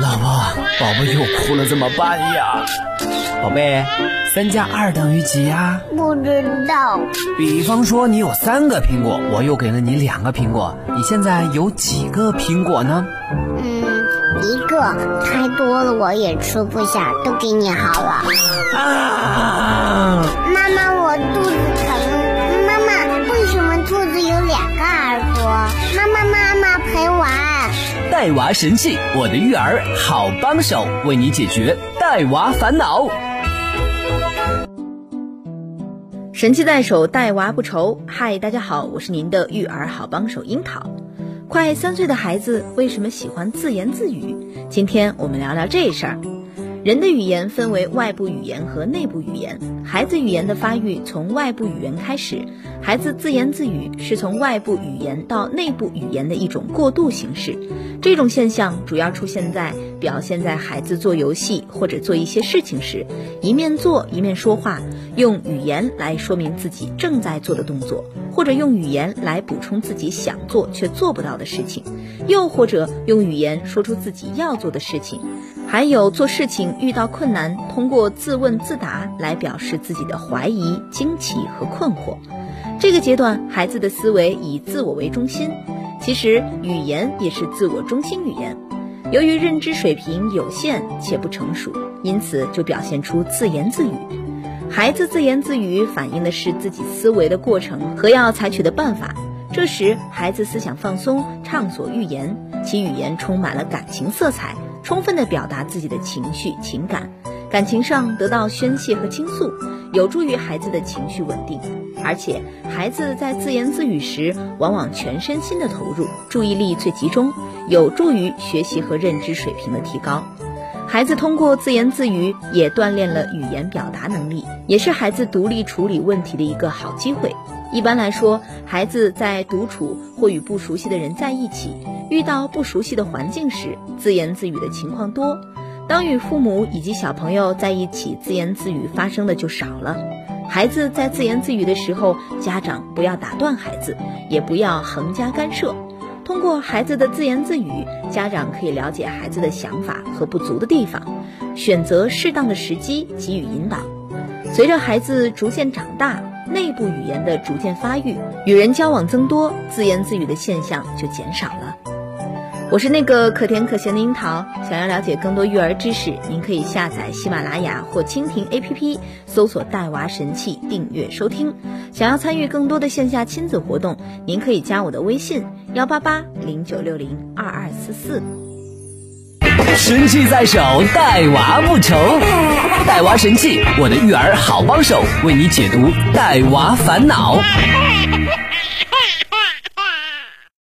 老婆，宝宝又哭了，怎么办呀？宝贝，三加二等于几呀？不知道。比方说你有三个苹果，我又给了你两个苹果，你现在有几个苹果呢？嗯，一个，太多了我也吃不下，都给你好了。啊！妈妈，我肚子带娃神器，我的育儿好帮手，为你解决带娃烦恼。神器在手，带娃不愁。嗨，大家好，我是您的育儿好帮手樱桃。快三岁的孩子为什么喜欢自言自语？今天我们聊聊这事儿。人的语言分为外部语言和内部语言。孩子语言的发育从外部语言开始，孩子自言自语是从外部语言到内部语言的一种过渡形式。这种现象主要出现在表现在孩子做游戏或者做一些事情时，一面做一面说话，用语言来说明自己正在做的动作，或者用语言来补充自己想做却做不到的事情，又或者用语言说出自己要做的事情。还有做事情遇到困难，通过自问自答来表示自己的怀疑、惊奇和困惑。这个阶段，孩子的思维以自我为中心。其实语言也是自我中心语言，由于认知水平有限且不成熟，因此就表现出自言自语。孩子自言自语反映的是自己思维的过程和要采取的办法。这时，孩子思想放松，畅所欲言，其语言充满了感情色彩，充分地表达自己的情绪情感，感情上得到宣泄和倾诉，有助于孩子的情绪稳定。而且，孩子在自言自语时，往往全身心的投入，注意力最集中，有助于学习和认知水平的提高。孩子通过自言自语，也锻炼了语言表达能力，也是孩子独立处理问题的一个好机会。一般来说，孩子在独处或与不熟悉的人在一起，遇到不熟悉的环境时，自言自语的情况多。当与父母以及小朋友在一起，自言自语发生的就少了。孩子在自言自语的时候，家长不要打断孩子，也不要横加干涉。通过孩子的自言自语，家长可以了解孩子的想法和不足的地方，选择适当的时机给予引导。随着孩子逐渐长大，内部语言的逐渐发育，与人交往增多，自言自语的现象就减少了。我是那个可甜可咸的樱桃。想要了解更多育儿知识，您可以下载喜马拉雅或蜻蜓 APP，搜索“带娃神器”，订阅收听。想要参与更多的线下亲子活动，您可以加我的微信：幺八八零九六零二二四四。神器在手，带娃不愁。带娃神器，我的育儿好帮手，为你解读带娃烦恼。